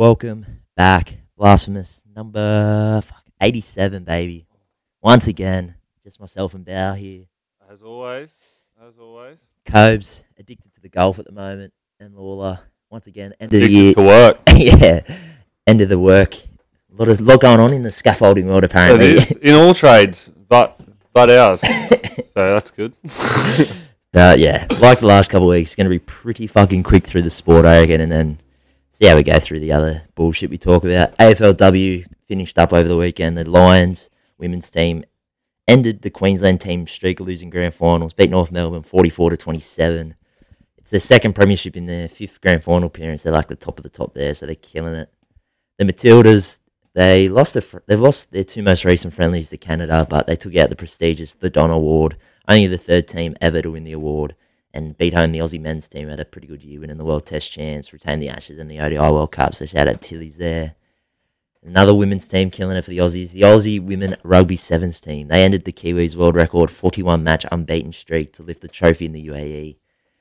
Welcome back, Blasphemous number fuck, 87, baby. Once again, just myself and Bow here. As always, as always. Cobes, addicted to the golf at the moment, and Lawler, once again, end of the Addicted year. to work. yeah, end of the work. A lot of lot going on in the scaffolding world, apparently. in all trades, but but ours. so that's good. But yeah, like the last couple of weeks, going to be pretty fucking quick through the sport, eh, I reckon, and then see how we go through the other bullshit we talk about. AFLW finished up over the weekend. The Lions women's team ended the Queensland team streak of losing grand finals, beat North Melbourne 44 to 27. It's their second premiership in their fifth grand final appearance. They're like the top of the top there, so they're killing it. The Matildas, they lost their, fr- they've lost their two most recent friendlies to Canada, but they took out the prestigious the Don Award only the third team ever to win the award and beat home the Aussie men's team had a pretty good year winning the World Test Champs, retained the Ashes and the ODI World Cup. So shout out Tilly's there. Another women's team killing it for the Aussies. The Aussie women rugby sevens team. They ended the Kiwis world record 41 match unbeaten streak to lift the trophy in the UAE,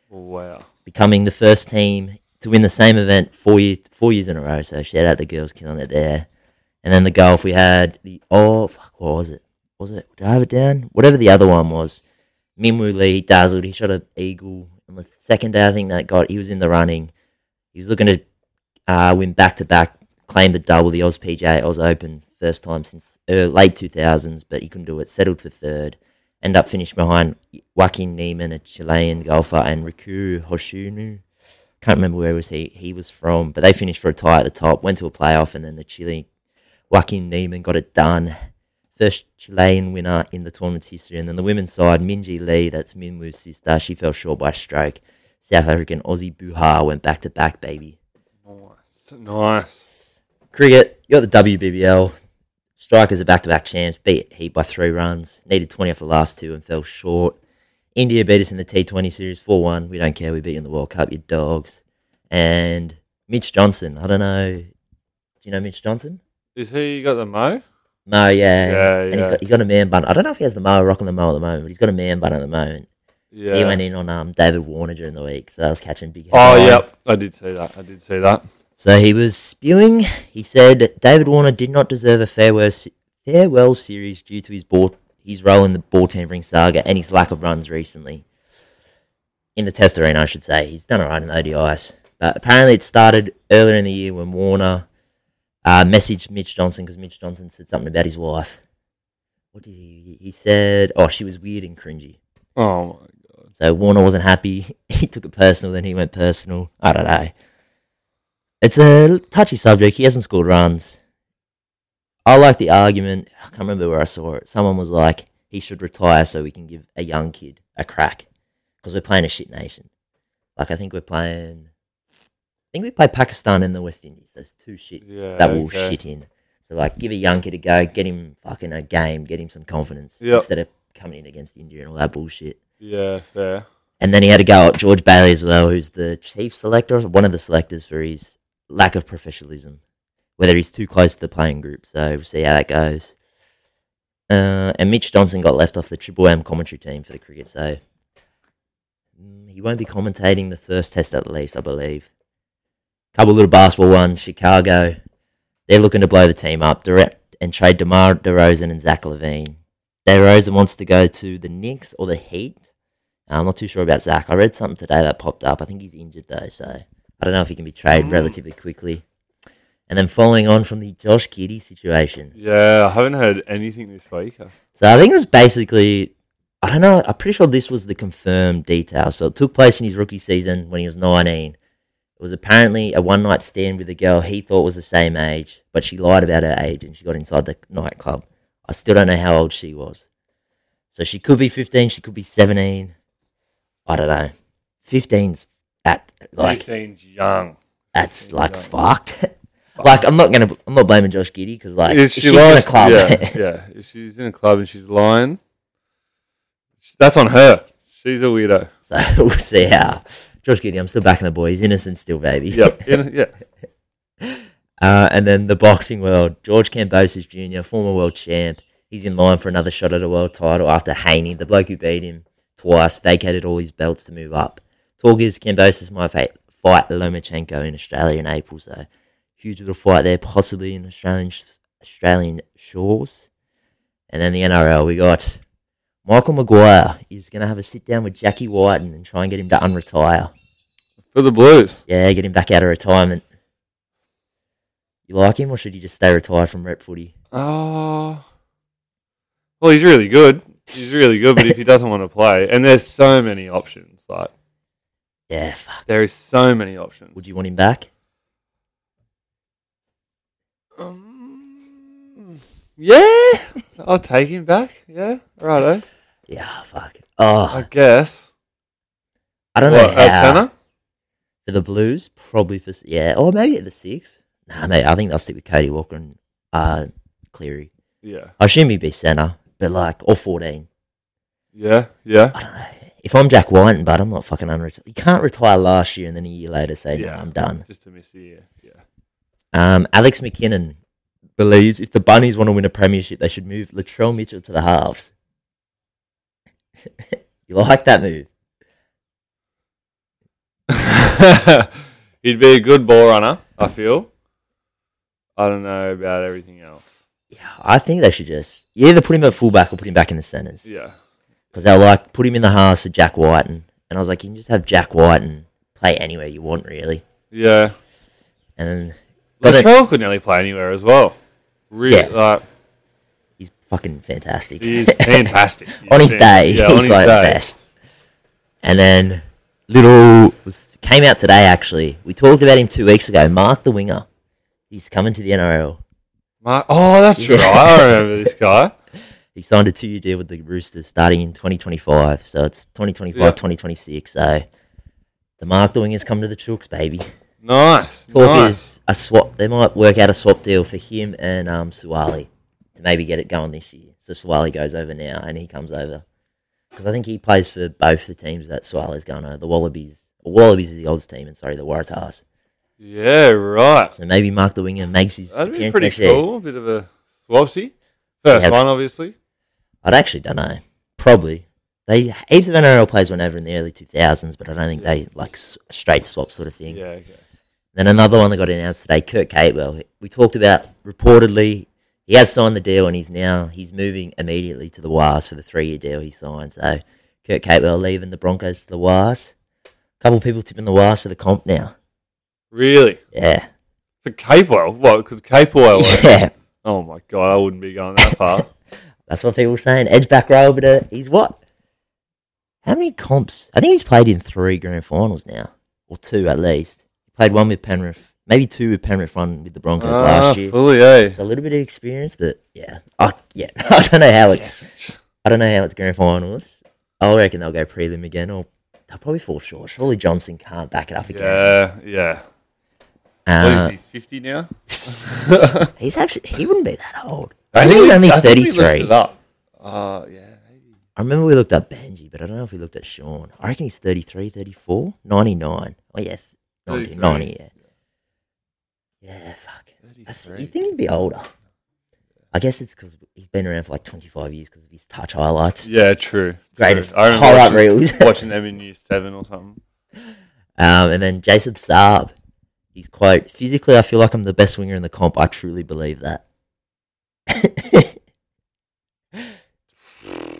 wow. becoming the first team to win the same event four years four years in a row. So shout out the girls killing it there. And then the golf we had the oh fuck what was it? Was it did I have it down? Whatever the other one was. Minwoo Lee dazzled. He shot a eagle on the second day. I think that got he was in the running. He was looking to uh, win back to back, claim the double, the Oz PGA Oz Open, first time since uh, late two thousands, but he couldn't do it. Settled for third. End up finished behind Joaquin Niemann, a Chilean golfer, and Riku Hoshino. Can't remember where was he he was from, but they finished for a tie at the top. Went to a playoff, and then the Chile Joaquin Niemann got it done first Chilean winner in the tournament's history. And then the women's side, Minji Lee, that's Minwoo's sister, she fell short by a stroke. South African Ashleigh Buhai went back to back, baby. Nice. Nice. Cricket, you got the WBBL. Strikers are back to back champs, beat Heat by three runs. Needed 20 off the last two and fell short. India beat us in the T20 series 4 1. We don't care, we beat you in the World Cup, you dogs. And Mitch Johnson, I don't know. Do you know Mitch Johnson? Is he got the mo? Mo, yeah. Yeah, And he's yeah. got, he's got a man bun. I don't know if he has the mo, rocking the mo at the moment, but he's got a man bun at the moment. Yeah. He went in on um, David Warner during the week, so I was catching big. Oh, headline. yep. I did see that. I did see that. So he was spewing. He said David Warner did not deserve a farewell farewell series due to his ball, his role in the ball tampering saga and his lack of runs recently. In the test arena, I should say, he's done alright in the ODIs, but apparently it started earlier in the year when Warner uh, messaged Mitch Johnson because Mitch Johnson said something about his wife. What did he? He said, "Oh, she was weird and cringy." Oh my god. So Warner wasn't happy. He took it personal, then he went personal. I don't know. It's a touchy subject. He hasn't scored runs. I like the argument. I can't remember where I saw it. Someone was like, he should retire so we can give a young kid a crack. Because we're playing a shit nation. Like, I think we're playing. I think we play Pakistan and the West Indies. There's two shit Yeah. that will okay. shit in. So, like, give a young kid a go, get him fucking a game, get him some confidence. Yep. Instead of coming in against India and all that bullshit. Yeah, fair. And then he had to go at George Bailey as well, who's the chief selector, one of the selectors for his lack of professionalism, whether he's too close to the playing group. So we'll see how that goes. Uh, and Mitch Johnson got left off the Triple M commentary team for the cricket, so mm, he won't be commentating the first test at least, I believe. Couple little basketball ones. Chicago, they're looking to blow the team up direct and trade DeMar DeRozan and Zach LaVine. DeRozan wants to go to the Knicks or the Heat. I'm not too sure about Zach. I read something today that popped up. I think he's injured though, so I don't know if he can be traded Mm. relatively quickly. And then following on from the Josh Giddey situation, Yeah, I haven't heard anything this week. so I think it was basically, I don't know, I'm pretty sure this was the confirmed detail. So it took place in his rookie season when he was 19. It was apparently a one night stand with a girl he thought was the same age, but she lied about her age and she got inside the nightclub. I still don't know how old she was. So she could be 15, she could be 17. I don't know. 15's at, like, 15's young. that's 15's like young. fucked. like, I'm not gonna, I'm not blaming Josh Giddey because, like, If she she's in a club. Yeah, yeah. If she's in a club and she's lying, that's on her. She's a weirdo. So we'll see how. Josh Giddey, I'm still backing the boy. He's innocent still, baby. Yep. in- yeah. Uh, and then the boxing world, George Kambosos Jr., former world champ. He's in line for another shot at a world title after Haney, the bloke who beat him twice, vacated all his belts to move up. Talk is Kambosos might fight, fight Lomachenko in Australia in April, so huge little fight there, possibly in Australian Australian shores. And then the NRL, we got Michael Maguire. is going to have a sit down with Jackie Wighton and try and get him to unretire. For the Blues. Yeah, get him back out of retirement. You like him, or should he just stay retired from rep footy? Oh. Well, he's really good. He's really good, but if he doesn't want to play, and there's so many options, like Yeah, fuck. there is so many options. Would you want him back? Um, yeah, I'll take him back. Yeah, righto. Yeah, fuck. Oh, I guess. I don't know What, at how. centre? For the Blues, probably for yeah, or maybe at the six. Nah, mate, I think they'll stick with Cody Walker and uh, Cleary. Yeah, I assume he'd be centre, but like or fourteen. yeah, yeah. I don't know. If I'm Jack Wighton, but I'm not fucking unretired. You can't retire last year and then a year later say, "No, Yeah. I'm done." Just to miss the year. Yeah. Um, Alex McKinnon believes if the Bunnies want to win a premiership, they should move Latrell Mitchell to the halves. you like that move? He'd be a good ball runner. I feel. I don't know about everything else. Yeah, I think they should just you either put him at fullback or put him back in the centres. Yeah. because they're like put him in the halves of Jack Wighton. and I was like, you can just have Jack Wighton and play anywhere you want, really. Yeah. And but it, Latrell could nearly play anywhere as well. Really, Yeah. like fucking fantastic. he is fantastic. He's on his fan- day, yeah, he's like day. the best. And then little was came out today. Actually, we talked about him two weeks ago. Mark the winger, he's coming to the NRL. Mark, oh, that's Yeah. right. I remember this guy. He signed a two-year deal with the Roosters starting in 2025. So it's 2025, Yeah. 2026. So the Mark the wingers come to the Chooks, baby. Nice. Talk nice. is a swap. They might work out a swap deal for him and um, Suaalii to maybe get it going this year. So Suaalii goes over now and he comes over because I think he plays for both the teams that Suaalii's going over. The Wallabies, Wallabies is the Olds team, and sorry, the Waratahs. Yeah, right. So maybe Mark the winger makes his That'd be pretty cool. A bit of a swapsy. First Yeah. one, obviously. I'd actually don't know. Probably they heaps of NRL players went over in the early 2000s, but I don't think they like straight swap sort of thing. Yeah. Okay. Then another one that got announced today, Kurt Capewell. We talked about reportedly he has signed the deal and he's now he's moving immediately to the Wars for the three year deal he signed. So Kurt Capewell leaving the Broncos to the Wars. A couple people tipping the Wars for the comp now. Really? Yeah. For Cape Oil? What? Because Cape Oil. Yeah. Oh my god, I wouldn't be going that far. That's what people were saying. Edge back row, but uh, he's what? How many comps? I think he's played in three grand finals now, or two at least. He played one with Penrith, maybe two with Penrith, one with the Broncos Ah, last year. Fully, eh? So a little bit of experience, but yeah, I, yeah, I don't know how it's, I don't know how it's grand finals. I reckon they'll go prelim again, or they'll probably fall short. Surely Johnson can't back it up again. Yeah, yeah. What Uh, is he? Fifty now? he's actually he wouldn't be that old. I think he's only I think we looked it up. Uh, yeah. maybe. I remember we looked up Benji, but I don't know if we looked at Shaun. I reckon he's 33, 34, 99. Oh, yeah. th- 90, 33. 90, yeah. Yeah, fuck. That's, you think he'd be older? I guess it's because he's been around for like 25 years because of his touch highlights. Yeah, true. Greatest true. I remember highlight watching, reels. watching them in year seven or something. Um, and then Jason Saab. He's quote, physically, I feel like I'm the best winger in the comp. I truly believe that.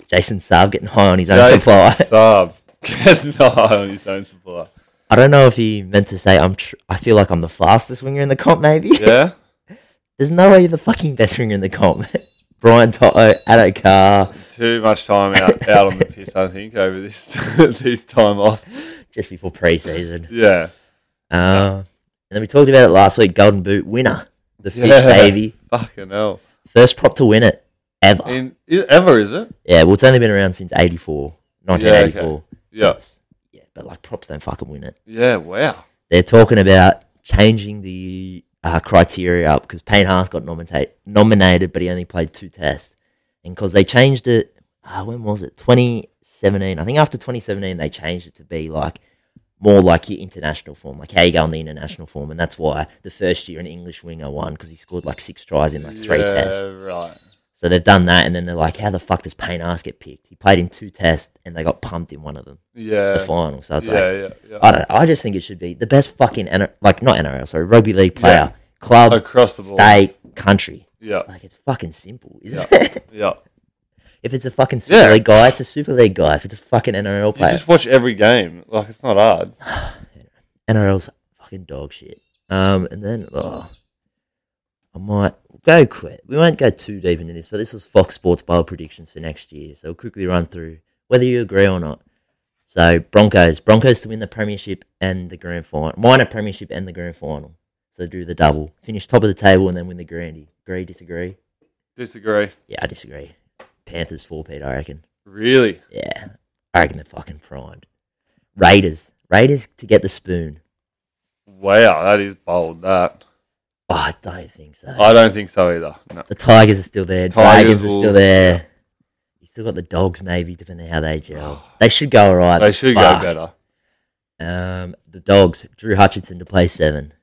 Jason Saab getting high on his own Jason supply. Saab. Getting high on his own supply. I don't know if he meant to say I'm. Tr- I feel like I'm the fastest winger in the comp. Maybe Yeah? there's no way you're the fucking best winger in the comp. Brian To'o, Addo Carr, Too much time out, out on the piss, I think, over this this time off. just before preseason. Yeah. Uh, and then we talked about it last week. Golden Boot winner, the fish Yeah. baby, Fucking hell. first prop to win it ever. In, ever, is it? yeah, well, it's only been around since 84, 1984. Yeah. It's- yeah, but like props don't fucking win it. Yeah, wow. They're talking about changing the uh, criteria up because Payne Haas got nominated, nominated, but he only played two tests, and because they changed it, uh, when was it? 2017. I think after 2017 they changed it to be like more like your international form, like how you go on the international form, and that's why the first year an English winger won because he scored like six tries in like three yeah, tests. right. So they've done that, and then they're like, how the fuck does Payne Haas get picked? He played in two tests, and they got pumped in one of them, Yeah. the final. So it's yeah, like. yeah, yeah. I don't know. I just think it should be the best fucking N- like not NRL, sorry, rugby league player club, across the board. state, country. Yeah, Like it's fucking simple, isn't Yeah. it? yeah. if it's a fucking Super. League guy, it's a Super League guy. If it's a fucking NRL player, You just watch every game. Like it's not hard. NRL's fucking dog shit. Um, and then oh, I might go quick. We won't go too deep into this, but this was Fox Sports bowl predictions for next year. So we'll quickly run through whether you agree or not. So Broncos, Broncos to win the premiership and the grand final, minor premiership and the grand final. So do the double, finish top of the table, and then win the grandy. Agree, disagree? Disagree. Yeah, I disagree. Panthers four Pete, I reckon. Really? Yeah, I reckon they're fucking primed. Raiders, Raiders to get the spoon. Wow, that is bold. That Oh, I don't think so. I don't think so either. No. The Tigers are still there. Tigers, Dragons are still Wolves, there. You still got the dogs, maybe, depending on how they gel. They should go alright. They but should fuck. go better. Um, the dogs, Drew Hutchison to play seven.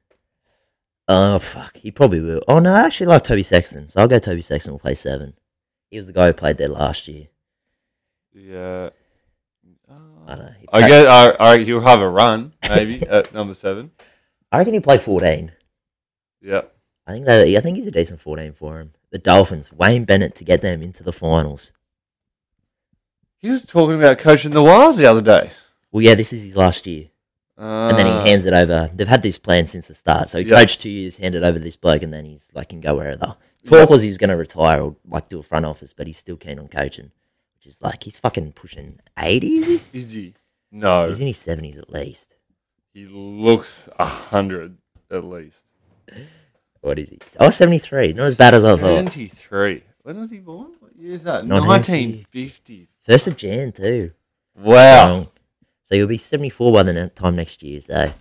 Oh fuck, he probably will. Oh no, I actually like Toby Sexton, so I'll go Toby Sexton will play seven. He was the guy who played there last year. Yeah. I don't know. He I played- get. I, I, he'll have a run maybe at number seven. I reckon he play fourteen. Yeah. I think that I think he's a decent fourteen for him. The Dolphins, Wayne Bennett to get them into the finals. He was talking about coaching the Wires the other day. Well, yeah, this is his last year. and then Uh, he hands it over. They've had this plan since the start. So he coached two years, handed over this bloke, and then he's like can go wherever. Talk was he was going to retire or like do a front office, but he's still keen on coaching, which is like he's fucking pushing eighty. Is he? Is he? No. He's in his seventies at least. He looks a hundred at least. What is he? Oh, 73. Not as bad as I thought. Seventy-three. When was he born? What year is that? 1950. First of Jan too. Wow. Young. So he'll be seventy four by the ne- time next year. So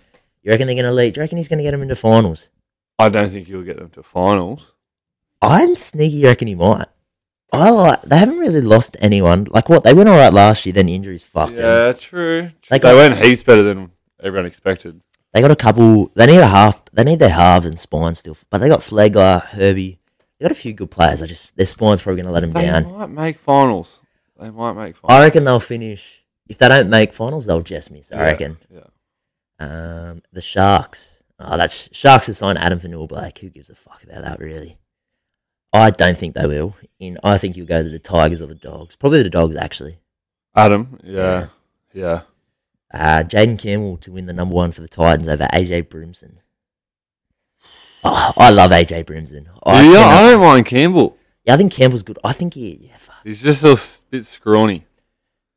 you reckon they're going to lead? Do you reckon he's going to get him into finals? I don't think he'll get them to finals. I'm sneaky. You reckon he might. I like. They haven't really lost anyone. Like what? They went all right last year. Then injuries fucked them. Yeah, true. true. They They, went heaps better than everyone expected. They got a couple. They need a half. They need their halves and spine still, but they got Flegler, Herbie. They got a few good players. I just their spine's probably going to let them They down. They might make finals. They might make finals. I reckon they'll finish. If they don't make finals, they'll just miss. I Yeah, reckon. Yeah. Um, the Sharks. Oh, that's Sharks have signed Adam Fonua-Blake. Who gives a fuck about that, really? I don't think they will. In I think you'll go to the Tigers or the Dogs. Probably the Dogs, actually. Adam. Yeah. Yeah. Uh, Jayden Campbell to win the number one for the Titans over AJ Brimson. Oh, I love AJ Brimson. I yeah, cannot- I don't mind Campbell. yeah, I think Campbell's good. I think he, yeah, fuck. He's just a bit scrawny.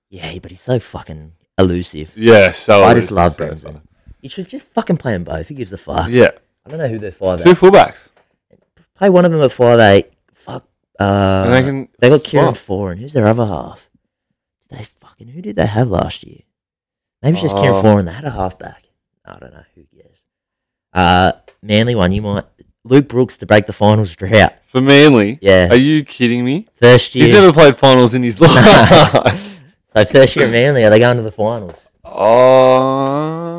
yeah, but he's so fucking elusive. Yeah, so I just love so Brimson. You should just fucking play them both. Who gives a fuck? Yeah, I don't know who they're five two eight. fullbacks. Play one of them at five eight. Fuck. Uh, and they can. They got Kieran. Foran, and who's their other half? They fucking who did they have last year? Maybe it's just Kieran Oh. Foran, and they had a halfback. I don't know who cares. Uh, Manly one, you might Luke Brooks to break the finals drought. for Manly. Yeah, Are you kidding me? first year. He's never played finals in his life. so first year at Manly, are they going to the finals? oh.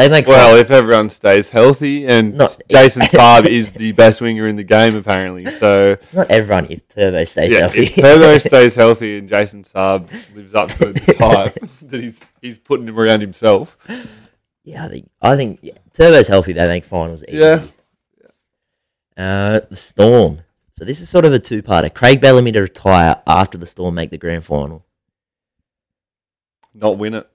They make Well, fin- if everyone stays healthy, and Not- Jason Saab is the best winger in the game, apparently. So it's not everyone if Turbo stays yeah, healthy. if Turbo stays healthy and Jason Saab lives up to the type that he's he's putting him around himself. yeah, I think I think yeah, Turbo's healthy. They make finals. Easy. Yeah. Uh, the Storm. So this is sort of a two-parter. Craig Bellamy to retire after the Storm make the grand final. Not win it.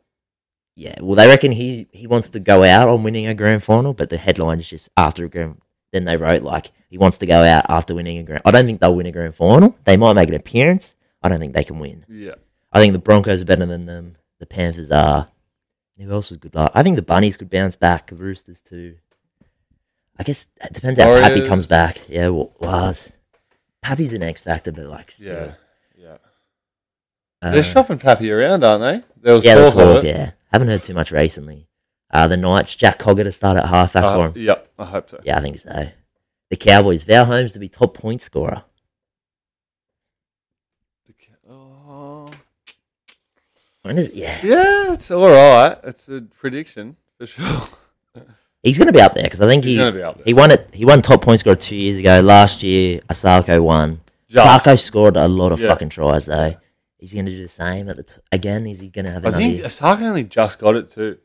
Yeah, well, they reckon he he wants to go out on winning a grand final, but the headline is just after a grand. Then they wrote like he wants to go out after winning a grand. I don't think they'll win a grand final. They might make an appearance. I don't think they can win. Yeah. I think the Broncos are better than them. The Panthers are. Who else was good? luck? I think the Bunnies could bounce back. The Roosters too. I guess it depends how Pappy Warriors. comes back. Yeah, well, was Pappy's an X factor, but like still. Yeah. Yeah. Uh, They're shopping Pappy around, aren't they? There was yeah, talk talk. Yeah, haven't heard too much recently. Uh, the Knights, Jack Cogger to start at halfback Uh, for him. yep, I hope so. Yeah, I think so. The Cowboys, Val Holmes to be top point scorer. Oh. When is, yeah, Yeah, it's all right. It's a prediction for sure. he's going to be up there because I think He's he going to be up he won it. He won top point scorer two years ago. Last year, Isaako won. Just. Isaako scored a lot of Yeah. fucking tries though. He's going to do the same at the t- again. Is he going to have another? I another? think year? Isaako only just got it too.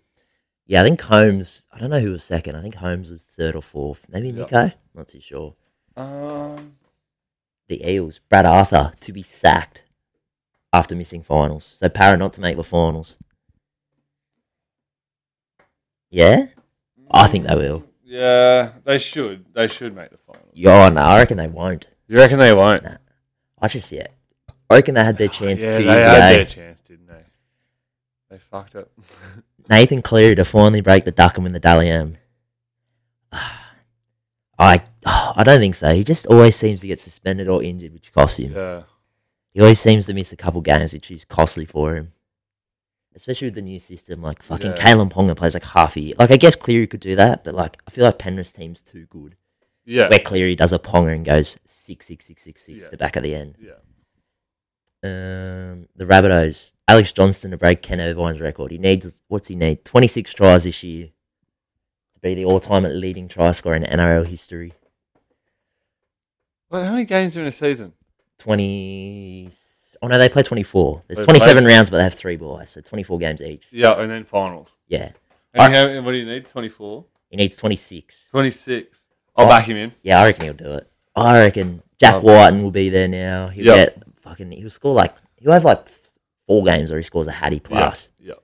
Yeah, I think Holmes. I don't know who was second. I think Holmes was third or fourth. Maybe Yeah. Nico. Not too sure. Um, The Eels. Brad Arthur to be sacked after missing finals. So Parra not to make the finals. Yeah, I think they will. yeah, they should. They should make the final. Yeah, no, I reckon they won't. You reckon they won't? I just yeah. I reckon they had their chance yeah, two they had their chance, didn't they? They fucked up. Nathan Cleary to finally break the duck and win the Dally M. I I don't think so. He just always seems to get suspended or injured, which costs him. yeah, He always seems to miss a couple games, which is costly for him. Especially with the new system, like fucking Yeah. Kalyn Ponga plays like half a year. Like I guess Cleary could do that, but like I feel like Penrith's team's too good. yeah, Where Cleary does a Ponga and goes six six six six six Yeah. to back at the end. yeah. Um, the Rabbitohs, Alex Johnston to break Ken Irvine's record. He needs what's he need? Twenty six tries this year to be the all time leading try scorer in NRL history. Well, how many games are in a season? Twenty. Oh no, they play twenty four. There's They twenty seven play- rounds, but they have three buys, so twenty four games each. Yeah, and then finals. Yeah, And have, and what do you need? 24? he needs twenty six. 26. I'll Oh. back him in. Yeah, I reckon he'll do it. I reckon Jack Um, Wighton will be there now. He'll Yep. get fucking. He'll score like he'll have like four games where he scores a hattie plus. Yeah.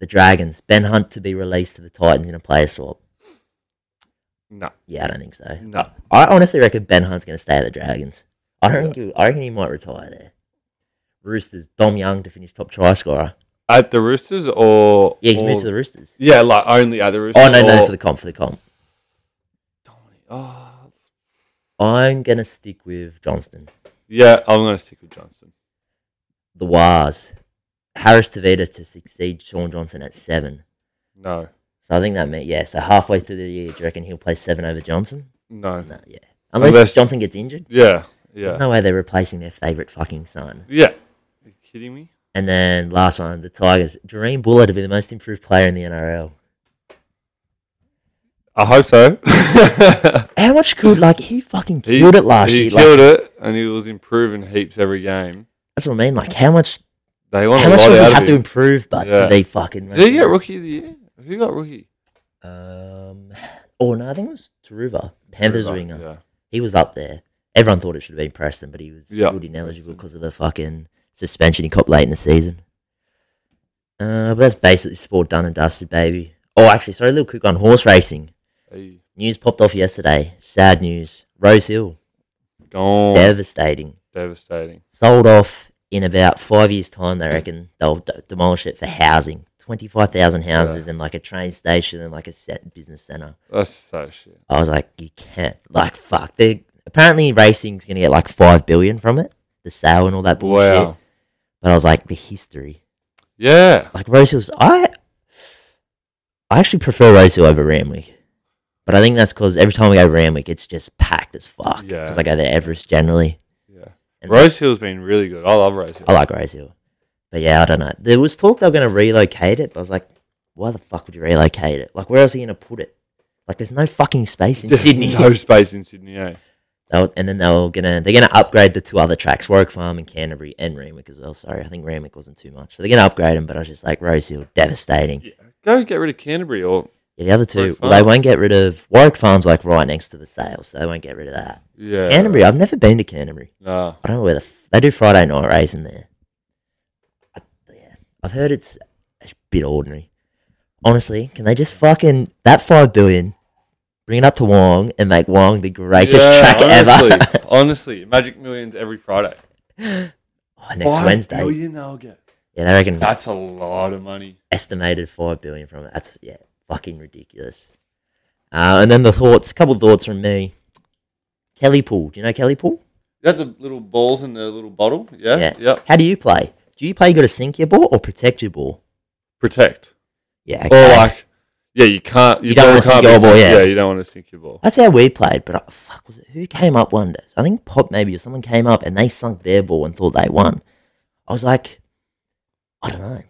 The Dragons, Ben Hunt to be released to the Titans in a player swap. No, Yeah, I don't think so. no. I honestly reckon Ben Hunt's going to stay at the Dragons. I don't think. He, I reckon he might retire there. Roosters, Dom Young to finish top try scorer. At the Roosters or. Yeah, he's or- moved to the Roosters. Yeah, like only at the Roosters. Oh no, no, for the comp, for the comp. Oh, I'm gonna stick with Johnston. Yeah, I'm going to stick with Johnson. The Wars, Harris Tavita to succeed Shaun Johnson at seven. No, So I think that meant yeah. So halfway through the year, do you reckon he'll play seven over Johnson? no. No, yeah. Unless, Unless- Johnson gets injured, Yeah, yeah. there's no way they're replacing their favorite fucking son. Yeah. Are you kidding me? And then last one, the Tigers, Dream Buller to be the most improved player in the NRL. I hope so. How much could like he fucking he killed it last he year? Like, killed it, and he was improving heaps every game. that's what I mean. Like how much? They want How a much lot does he out have of to him. improve? But Yeah. to be fucking. Did he get rookie of the year? Who got rookie? Um. Oh no, I think it was Turuva, Panthers winger. Yeah. He was up there. Everyone thought it should have been Preston, but he was Yeah. ruled ineligible because of the fucking suspension he copped late in the season. Uh, but that's basically sport done and dusted, baby. Oh, actually, sorry, a little quick on horse racing. Hey, News popped off yesterday. Sad news. Rose Hill, gone. devastating. Devastating. Sold off in about five years' time. They reckon they'll d- demolish it for housing. Twenty-five thousand houses and like a train station and like a set business center. That's so shit. I was like, you can't. Like, fuck. They apparently racing's gonna get like five billion from it, the sale and all that bullshit. Wow. But I was like, the history. Yeah. Like Rose Hill's, I, I actually prefer Rose Hill over Randwick. But I think that's because every time we go to Randwick, it's just packed as fuck. Yeah. Because I go to Everest generally. Yeah. And Rose Hill's been really good. I love Rose Hill. I like Rose Hill. But yeah, I don't know. There was talk they were going to relocate it, but I was like, why the fuck would you relocate it? Like, where else are you going to put it? Like, there's no fucking space in There's Sydney. no space in Sydney, eh? Were- and then they were gonna they're gonna upgrade the two other tracks, Warwick Farm and Canterbury and Randwick as well. Sorry, I think Randwick wasn't too much. So they're gonna upgrade them, but I was just like Rose Hill, devastating. Yeah. Go get rid of Canterbury or Yeah, the other two, well, they won't get rid of Warwick Farm's like right next to the sales, so they won't get rid of that. yeah. Canterbury, I've never been to Canterbury. Nah. I don't know where the f- they do Friday night racing there. I, yeah, I've heard it's a bit ordinary. Honestly, can they just fucking that five billion, bring it up to Wyong and make Wyong the greatest Yeah, track honestly, ever? honestly, Magic Millions every Friday. oh, next Wednesday. Billion they'll get. Yeah, they reckon That's a lot of money. estimated five billion from it. That's yeah, fucking ridiculous. Uh, and then the thoughts, a couple of thoughts from me. Kelly Pool, do you know Kelly Pool? You have the little balls in the little bottle. Yeah. Yeah. Yep. How do you play? Do you play? You got to sink your ball or protect your ball? Protect. Yeah, Or like, yeah, you can't. You your don't ball wanna sink can't your ball, yeah. Yeah, you don't want to sink your ball. That's how we played. But uh, fuck, was it who came up one day? I think Pop maybe or someone came up and they sunk their ball and thought they won. I was like, I don't know.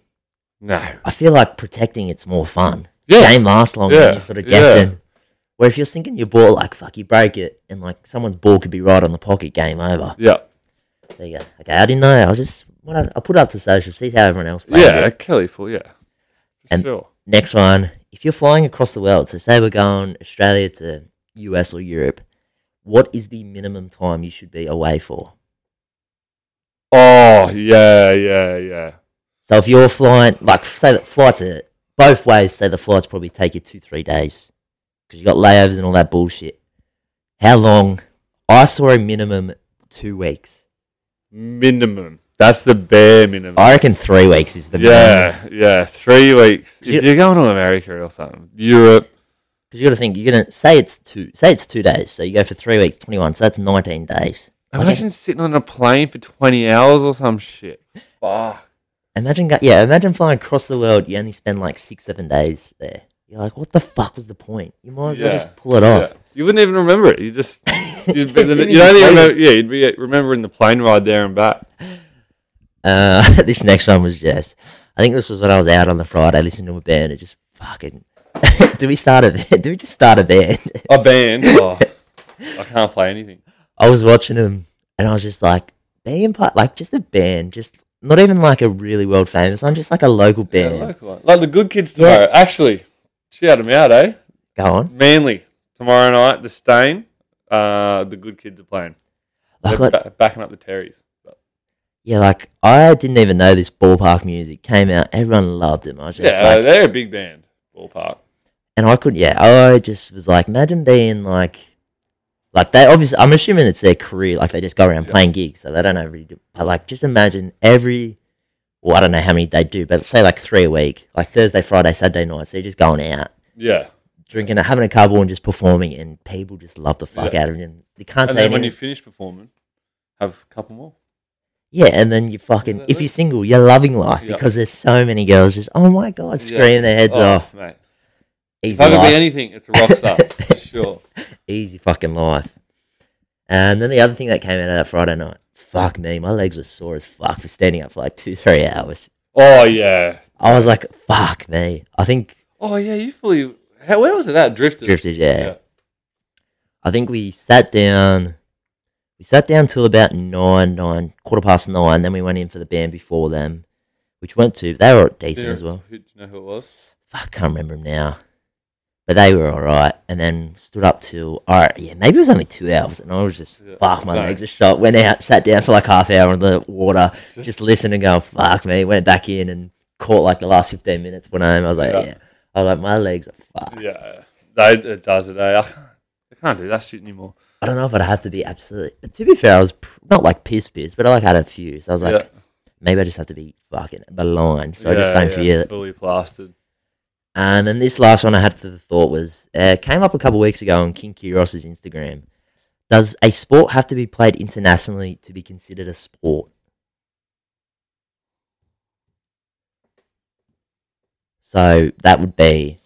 No. I feel like protecting it's more fun. Yeah. Game lasts longer. Yeah, You're sort of yeah. Where if you're sinking your ball, like fuck, you break it, and like someone's ball could be right on the pocket. Game over. Yeah. There you go. Okay, I didn't know. I was just when I, I put it up to social, see how everyone else plays Yeah. it. Kelly full. Yeah. For And- sure. Next one if you're flying across the world, so say we're going Australia to US or Europe, what is the minimum time you should be away for? Oh yeah, yeah, yeah. So if you're flying, like say that flights are both ways, say the flights probably take you two three days because you got layovers and all that bullshit. How long? I saw a minimum two weeks. Minimum. That's the bare minimum. I reckon three weeks is the minimum. yeah, yeah. Three weeks. You- If you're going to America or something, Europe. Because you got to think you're gonna say it's two, say it's two days, so you go for three weeks, twenty one, so that's nineteen days. Imagine sitting on a plane for 20 hours or some shit. Fuck. Imagine, go- yeah, imagine flying across the world. You only spend like six, seven days there. You're like, what the fuck was the point? You might as well Yeah. just pull it off. Yeah. You wouldn't even remember it. You just. You'd, be, Didn't you'd even only say remember, yeah, you'd be remembering the plane ride there and back. Uh, this next one was just. I think this was when I was out on the Friday listening to a band. It just fucking. do we start a? Do we just start a band? A band. Oh, I can't play anything. I was watching them, and I was just like, being part, like just a band, just not even like a really world famous one, just like a local band. Yeah, local one. Like the good kids tomorrow. Actually, shout them out, eh? Go on. Manly tomorrow night. The Steyne. Uh, the good kids are playing. Like, They're ba- backing up the Terrys. yeah, like I didn't even know this ballpark music came out. Everyone loved it. I was just Yeah, like, they're a big band. Ballpark. and I couldn't. yeah, I just was like, imagine being like, like they obviously, I'm assuming it's their career, like they just go around Yeah. playing gigs, so they don't know really do, but like, just imagine every, well, I don't know how many they do, but say like three a week, like Thursday, Friday, Saturday nights, they're just going out, Yeah. drinking, having a couple and just performing, and people just love the fuck Yeah. out of it. And you can't And say then when you finish performing, have a couple more. Yeah, and then you fucking, if you're single, you're loving life Yeah. because there's so many girls just, oh my god, screaming their heads oh, off. mate. Easy I could life. be anything, it's a rock star for sure. easy fucking life. And then the other thing that came out of that Friday night, fuck me, my legs were sore as fuck for standing up for like two, three hours. Oh yeah. I was like, fuck me. I think Oh yeah. You fully. How, where was it at? Drifted. drifted, yeah. I think we sat down. We sat down till about nine, nine, quarter past nine. Then we went in for the band before them, which went to. They were decent Yeah. as well. Who, do you know who it was? Fuck, can't remember him now. But they were all right, and then stood up till all right, yeah, maybe it was only two hours, and I was just Yeah, fuck, my no. legs are shot. Went out, sat down for like half hour in the water, just listening and going, fuck me. Went back in and caught like the last fifteen minutes. Went home. I was like, Yeah. yeah, I was like, my legs are fucked. Yeah. They, it does it. Eh? I can't, I can't do that shit anymore. I don't know if I'd have to be absolutely. To be fair, I was pr- not like piss piss, but I like had a few, so I was like, yeah. maybe I just have to be fucking blind, so I just don't feel it. Fully plastered. And then this last one I had for the thought was uh, came up a couple weeks ago on King Kyros's Instagram. Does a sport have to be played internationally to be considered a sport? So that would be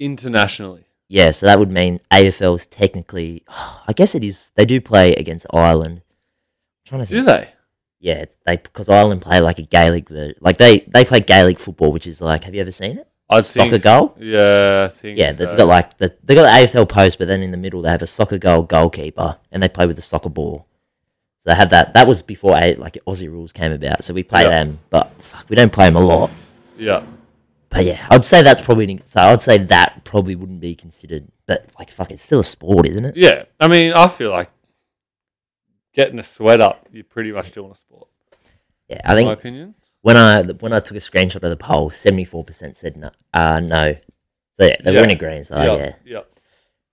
Internationally. yeah. So that would mean AFL is technically. I guess it is. They do play against Ireland. I'm trying to Do think. they? Yeah, it's, they because Ireland play like a Gaelic like they they play Gaelic football, which is like. Have you ever seen it? I Soccer think. goal. Yeah, I think. Yeah, they've so. got like the they got the AFL post, but then in the middle they have a soccer goal goalkeeper, and they play with the soccer ball. So they had that. That was before a like Aussie rules came about. So we play Yeah. them, but fuck, we don't play them a lot. Yeah. But yeah, I'd say that's probably so. I'd say that probably wouldn't be considered. But like, fuck, it's still a sport, isn't it? Yeah. I mean, I feel like getting a sweat up, you're pretty much doing a sport. Yeah, I In my opinion. When I when I took a screenshot of the poll, seventy four percent said no. Uh, no. So yeah, they were in Yeah. agreement. So yeah. yeah, Yeah.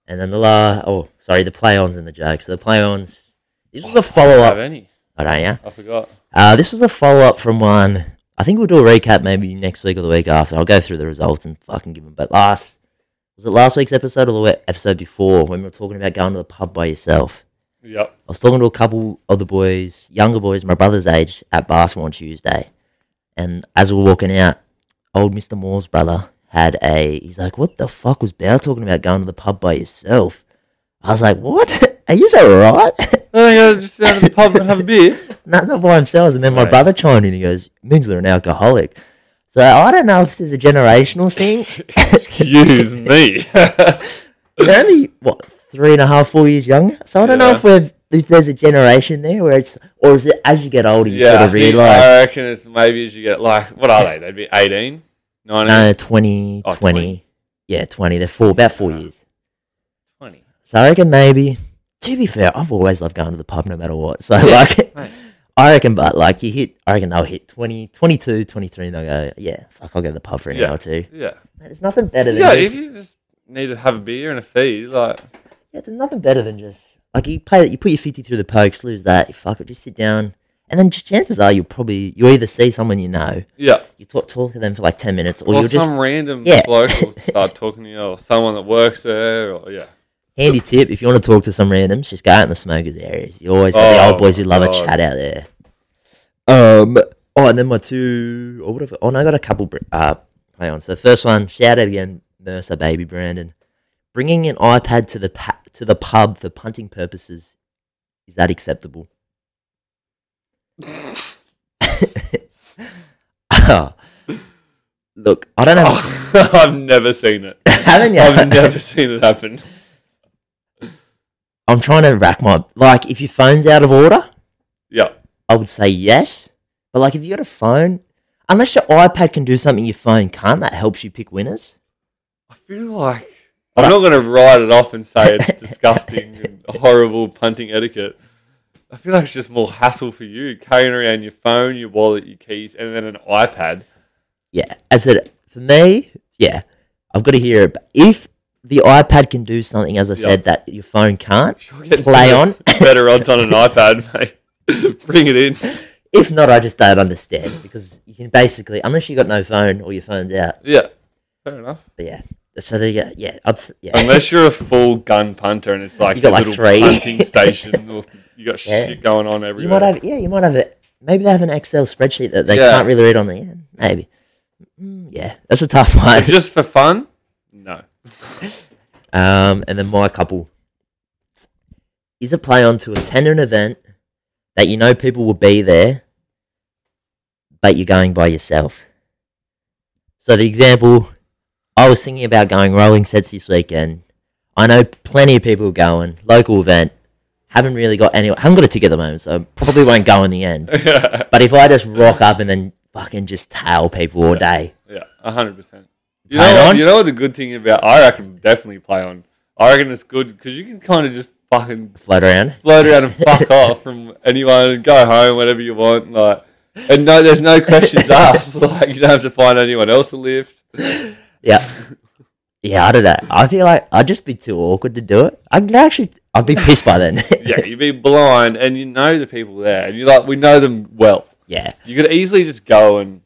and then the la oh sorry, the play ons and the jokes. So the play ons. This was a follow up. have any. I don't yeah. I forgot. Uh, this was a follow up from one. I think we'll do a recap maybe next week or the week after. I'll go through the results and fucking give them. But last was it last week's episode or the episode before when we were talking about going to the pub by yourself? Yep. I was talking to a couple of the boys, younger boys, my brother's age, at basketball on Tuesday, and as we were walking out, old Mister Moore's brother had a. He's like, "What the fuck was Bow talking about going to the pub by yourself?" I was like, "What? Are you alright?" Oh, yeah, just down to the pub and have a beer. not, not by themselves. And then my Right. brother chimed in. He goes, "Means they're an alcoholic." So I don't know if there's a generational thing. Excuse me. They're only what three and a half, four years younger. So I don't know if we've if there's a generation there where it's or is it as you get older you yeah, sort I, of think, realise. I reckon it's maybe as you get like, what are they? They'd be 18, 19. No, 20, Oh, 20. 20. Yeah, twenty. They're four, about four Ah. years. Twenty. So I reckon maybe. To be fair, I've always loved going to the pub no matter what. So Yeah, like, mate. I reckon, but like you hit, I reckon they'll hit 20, 22, 23 and they'll go, yeah, fuck, I'll go to the pub for an Yeah. hour or two. Yeah. There's nothing better than Yeah. just, If you just need to have a beer and a feed, like yeah, there's nothing better than just like you play, that, you put your fifty through the pokes, lose that, you fuck it, just sit down, and then chances are you'll probably you either see someone you know, yeah. you talk talk to them for like ten minutes, or, Or, you'll just some just random Yeah. bloke will start talking to you, or someone that works there, or yeah. handy tip if you want to talk to some randoms, just go out in the smokers areas. You always got the Oh old boys who love a chat out there. Um. Oh, and then my two. Oh, what have, oh no, I got a couple. Uh, play on. So the first one, shout out again, Mercer baby Brandon, bringing an iPad to the pa- to the pub for punting purposes. Is that acceptable? oh. Look, I don't know. I've never seen it. Haven't you? I've never seen it happen. I'm trying to rack my like. If your phone's out of order, Yeah. I would say yes. But like, if you got a phone, unless your iPad can do something your phone can't, that helps you pick winners. I feel like I'm not going to write it off and say it's disgusting and horrible punting etiquette. I feel like it's just more hassle for you carrying around your phone, your wallet, your keys, and then an iPad. Yeah, as it for me, yeah, I've got to hear it. But if the iPad can do something, as I said, that your phone can't, If you're getting Play on. better odds on an iPad, mate. Bring it in. if not, I just don't understand because you can basically, unless you got no phone or your phone's out. Yeah, fair enough. But yeah, so there you go. Yeah, I'd, s- yeah. Unless you're a full gun punter and it's like You got, a like, little three. punting station, or you got Yeah. shit going on you everywhere. might have, yeah, you might have it. Maybe they have an Excel spreadsheet that they Yeah. can't really read on the end. Maybe. Mm, yeah, that's a tough one. But just for fun? No. Um, and then my couple is a play on to attend an event that you know people will be there, but you're going by yourself. So the example, I was thinking about going rolling sets this weekend. I know plenty of people going local event. Haven't really got any. Haven't got a ticket at the moment, so probably won't go in the end. yeah, But if I just rock up and then fucking just tail people all day, a hundred percent. You Play know, on? you know what the good thing about? I reckon definitely play on. I reckon it's good because you can kind of just fucking float around. float around and fuck off from anyone and go home whenever you want. Like, and no, there's no questions asked. Like, you don't have to find anyone else to lift. Yeah. Yeah, I don't know. I feel like I'd just be too awkward to do it. I'd actually, I'd be pissed by then. Yeah, you'd be blind and you know the people there, and you're like we know them well. yeah. You could easily just go and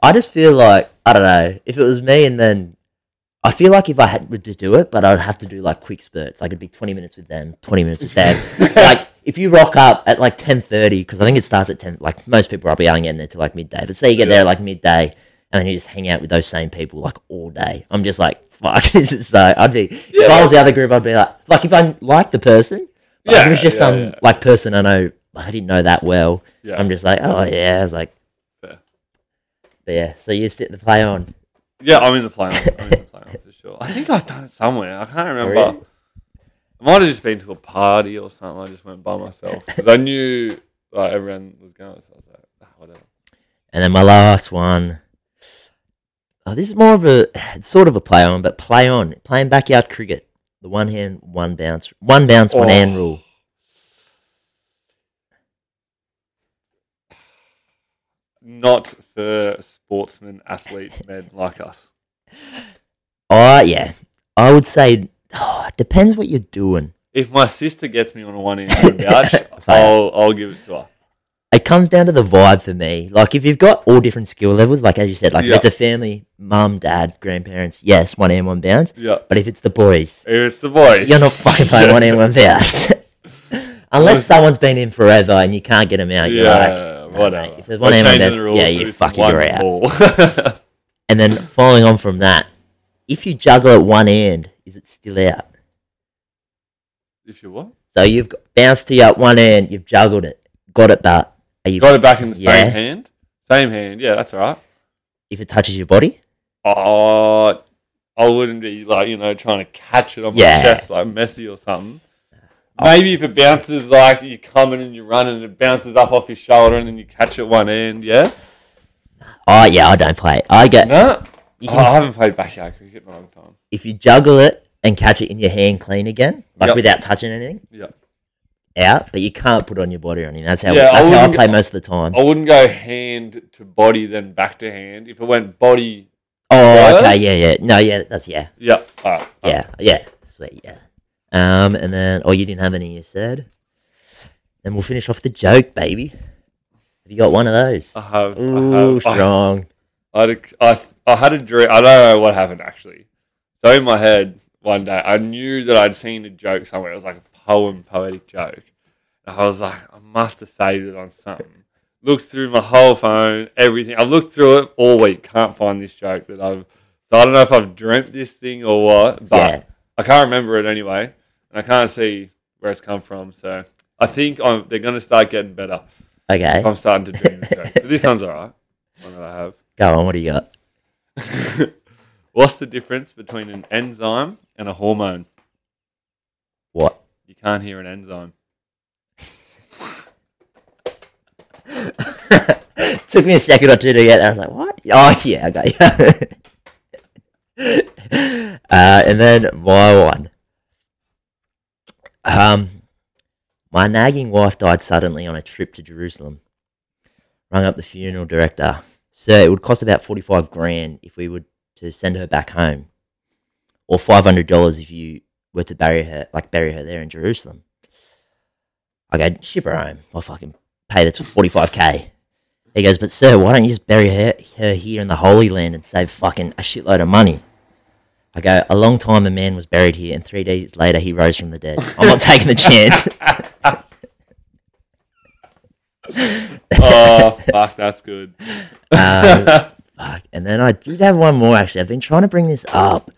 I just feel like I don't know if it was me, and then I feel like if I had to do it, but I'd have to do like quick spurts. Like it'd be twenty minutes with them, twenty minutes with them. like if you rock up at like ten thirty, because I think it starts at ten. Like most people probably aren't getting there till like midday. But say you get Yeah. there at like midday, and then you just hang out with those same people like all day. I'm just like, fuck, this is so. I'd be if I was the other group, I'd be like, like if I like the person, but if it was just yeah, some yeah. like person I know, I didn't know that well. yeah. I'm just like, oh yeah, I was like, Fair. but yeah. So you sit the play on. Yeah, I'm in the play on. I'm in the play on for sure. I think I've done it somewhere. I can't remember. really? I might have just been to a party or something. I just went by myself because I knew like everyone was going. So I was like, ah, whatever. And then my last one. Oh, this is more of a sort of a play on, but play on playing backyard cricket. The one hand, one bounce, one bounce, one Oh. hand rule. Not for sportsmen, athlete men like us. Oh yeah, I would say oh, it depends what you're doing. If my sister gets me on a one in one couch, I'll I'll give it to her. It comes down to the vibe for me. Like if you've got all different skill levels, like as you said, like Yeah. if it's a family, mum, dad, grandparents, yes, one hand, one bounce. Yeah, But if it's the boys, if it's the boys. you're not fucking playing one hand, one bounce. Unless someone's been in forever and you can't get them out, you're like, Yeah, "Nah, whatever. mate, if there's one hand, one bounce, yeah, you fucking, you're out. And then following on from that, if you juggle at one end, is it still out? if you what? So you've got, bounced to you at one end, you've juggled it, got it, but are you, Got it back in the Yeah. same hand. Same hand. Yeah, that's all right. if it touches your body? Oh, I wouldn't be like you know trying to catch it on Yeah. my chest like Messi or something. Oh. Maybe if it bounces like you're coming and you're running, and it bounces up off your shoulder and then you catch it one end. Yeah. Oh yeah, I don't play. I get No. You Oh, can, I haven't played backyard cricket in a long time. if you juggle it and catch it in your hand clean again, like Yep. without touching anything, Yeah. Out, but you can't put on your body or anything. That's how Yeah, I that's how I play most of the time. I wouldn't go hand to body, then back to hand. If it went body, Oh, okay, yeah, yeah. No, yeah, that's yeah. yeah. alright, alright. Yeah, yeah, sweet, yeah. Um, and then oh, you didn't have any. You said. Then we'll finish off the joke, baby. Have you got one of those? I have. Ooh, I have. I, strong. I, had a, I, I had a dream. I don't know what happened actually. So in my head one day, I knew that I'd seen a joke somewhere. It was like a poem, poetic joke. And I was like, I must have saved it on something. Looked through my whole phone, everything. I've looked through it all week. Can't find this joke that I've. So I don't know if I've dreamt this thing or what, but Yeah. I can't remember it anyway, and I can't see where it's come from. So I think I'm, they're going to start getting better Okay, I'm starting to dream the joke. But this one's alright. One that I have. go on. What do you got? What's the difference between an enzyme and a hormone? What? Can't hear an enzyme. Took me a second or two to get. There. I was like, "What? Oh yeah, I okay." uh, and then my one. Um, my nagging wife died suddenly on a trip to Jerusalem. Rung up the funeral director. Sir, it would cost about forty-five grand if we were to send her back home, or five hundred dollars if you were to bury her, like bury her there in Jerusalem. I go ship her home. I'll fucking pay the forty-five k. He goes, but sir, why don't you just bury her, her here in the Holy Land and save fucking a shitload of money? I go, a long time a man was buried here, and three days later he rose from the dead. I'm not taking the chance. Oh fuck, that's good. Um, fuck. And then I did have one more actually. I've been trying to bring this up.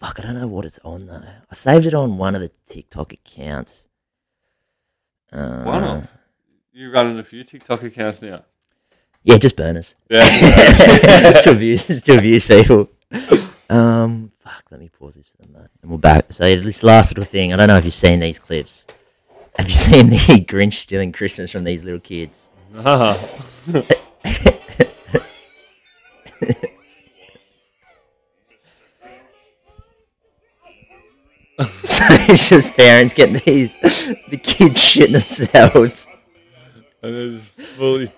Fuck, I don't know what it's on though. I saved it on one of the TikTok accounts. Uh, Why not? You're running a few TikTok accounts now. Yeah, just burners. Yeah. to abuse to abuse people. Um, fuck. Let me pause this for the moment, and we're back. So this last little thing. I don't know if you've seen these clips. Have you seen the Grinch stealing Christmas from these little kids? So it's just parents getting these the kids shitting themselves. and they're just fully.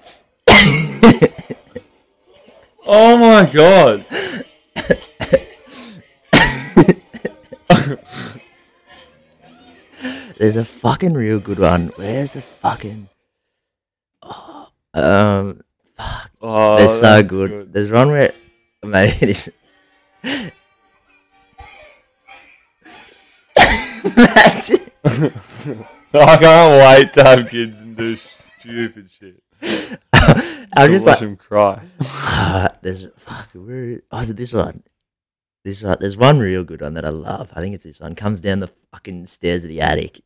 oh my god! There's a fucking real good one. Where's the fucking? Oh, um, fuck. Oh, They're so that's good. There's one where maybe it is. Imagine. I can't wait to have kids and do stupid shit. I was just watch like, them cry. ah, there's fuck. Where oh, is it? This one. This one. There's one real good one that I love. I think it's this one. Comes down the fucking stairs of the attic.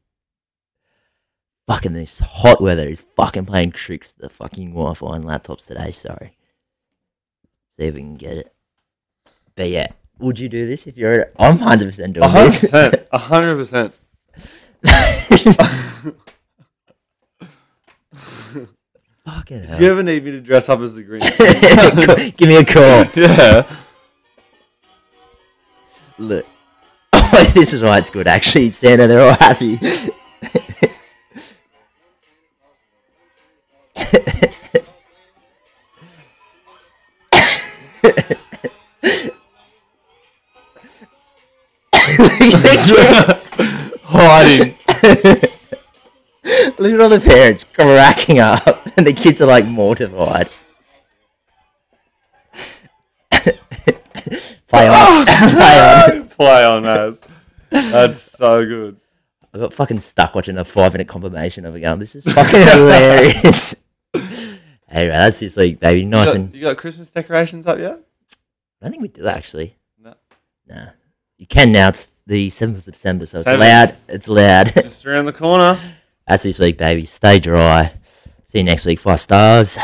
Fucking this hot weather. He's fucking playing tricks to the fucking Wi-Fi and laptops today. Sorry. See if we can get it. But yeah, would you do this if you're? I'm hundred percent doing this. hundred percent. Fucking If hell. you ever need me to dress up as the Green, Give me a call. yeah. Look. Oh, this is why it's good, actually. Santa, they're all happy. Hiding. Look at all the parents cracking up, and the kids are like mortified. Play on. Oh, Play on. Play on as. That's so good. I got fucking stuck watching a five minute confirmation of it going, this is fucking hilarious. anyway, that's this week, baby. You Nice got, and. you got Christmas decorations up yet? I don't think we do actually. No. Nah. You can now. It's the 7th of December, so it's Seventh. loud. It's loud. Just around the corner. That's this week, baby. Stay dry. See you next week. Five stars.